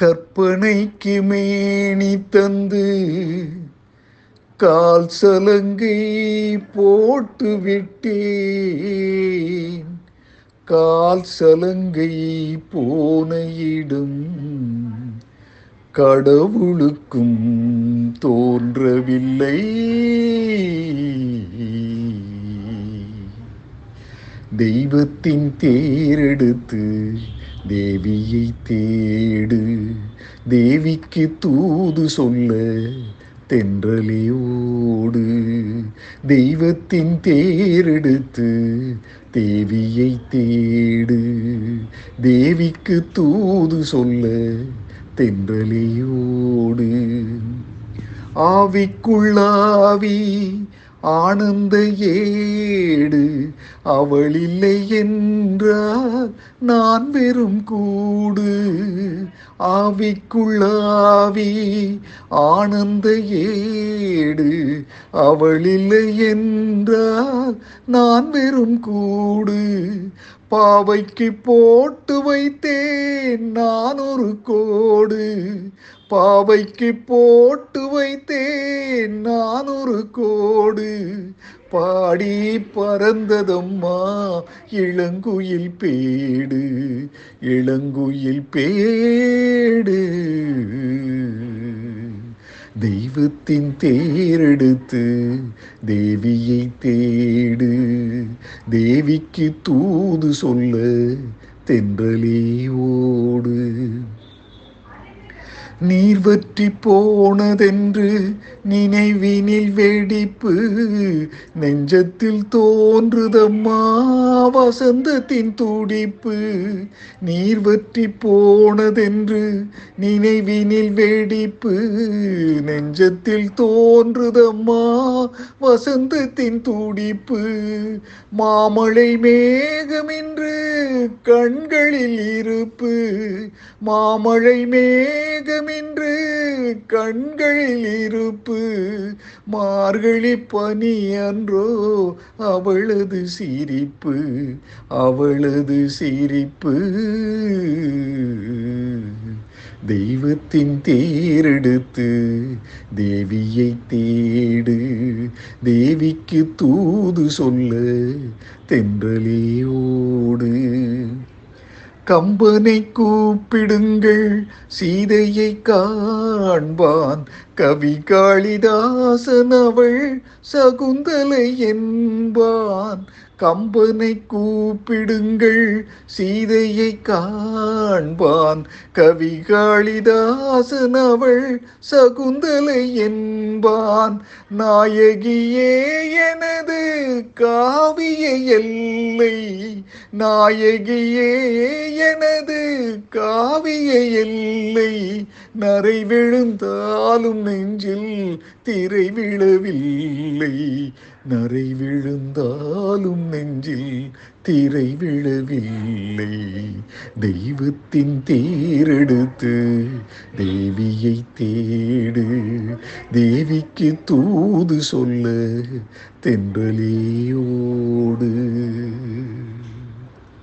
கற்பனைக்கு மேனி தந்து கால் சலங்கை போட்டு விட்டேன். கால் சலங்கை போன இடம் கடவுளுக்கும் தோன்றவில்லை. தெய்வத்தின் தேரெடுத்து தேவியை தேடு. தேவிக்கு தூது சொல்ல தென்றலே ஓடு. தெய்வத்தின் தேரெடுத்து தேவியை தேடு. தேவிக்கு தூது சொல்ல தென்றலையோடு ஆவிக்குள்ளாவி ஆனந்த ஏடு அவள் இல்லை என்றால் நான் வெறும் கூடு. ஆவிக்குள்ளாவி ஆனந்த ஏடு அவள் இல்லை என்றால் நான் வெறும் கூடு. பாவைக்கு போட்டு வைத்தேன் நான் ஒரு கோடு. பாவைக்கு போட்டு வைத்தேன் நான் ஒரு கோடு. பாடி பறந்ததம்மா இளங்குயில் பேடு. இளங்குயில் பேடு. தெய்வத்தின் தேரெடுத்து தேவியை தேடு. தேவிக்கு தூது சொல்ல தென்றலே ஓடு. நீர் வற்றி போனதென்று நினைவினில் வெடிப்பு நெஞ்சத்தில் தோன்றுதம்மா வசந்தத்தின் துடிப்பு. நீர் வற்றி போனதென்று நினைவினில் வெடிப்பு நெஞ்சத்தில் தோன்றுதம்மா வசந்தத்தின் துடிப்பு. மாமழை மேகமின்று கண்களில் இருப்பு. மாமழை மேகமின்று கண்களில் இருப்பு மார்கழி பனி அன்றோ அவளது சிரிப்பு அவளது சிரிப்பு. தெய்வத்தின் தேரெடுத்து தேவியை தேடு தேவிக்கு தூது சொல்ல தென்றலே ஓடு கம்பனை கூப்பிடுங்கள். சீதையை காண்பான். கவி காளிதாசன் அவள் சகுந்தலை என்பான். கம்பனை கூப்பிடுங்கள். சீதையை காண்பான். கவி காளிதாசன் அவள் சகுந்தலை என்பான். நாயகியே எனது காவிய எல்லை நாயகியே எனது காவிய எல்லை நரை விழுந்தாலும் நெஞ்சில் திரை விழவில்லை. நரை விழுந்தாலும் நெஞ்சில் திரை விழவில்லை. தெய்வத்தின் தேரெடுத்து தேவியை தேடு தேவிக்கு தூது சொல்ல தென்றலேயோடு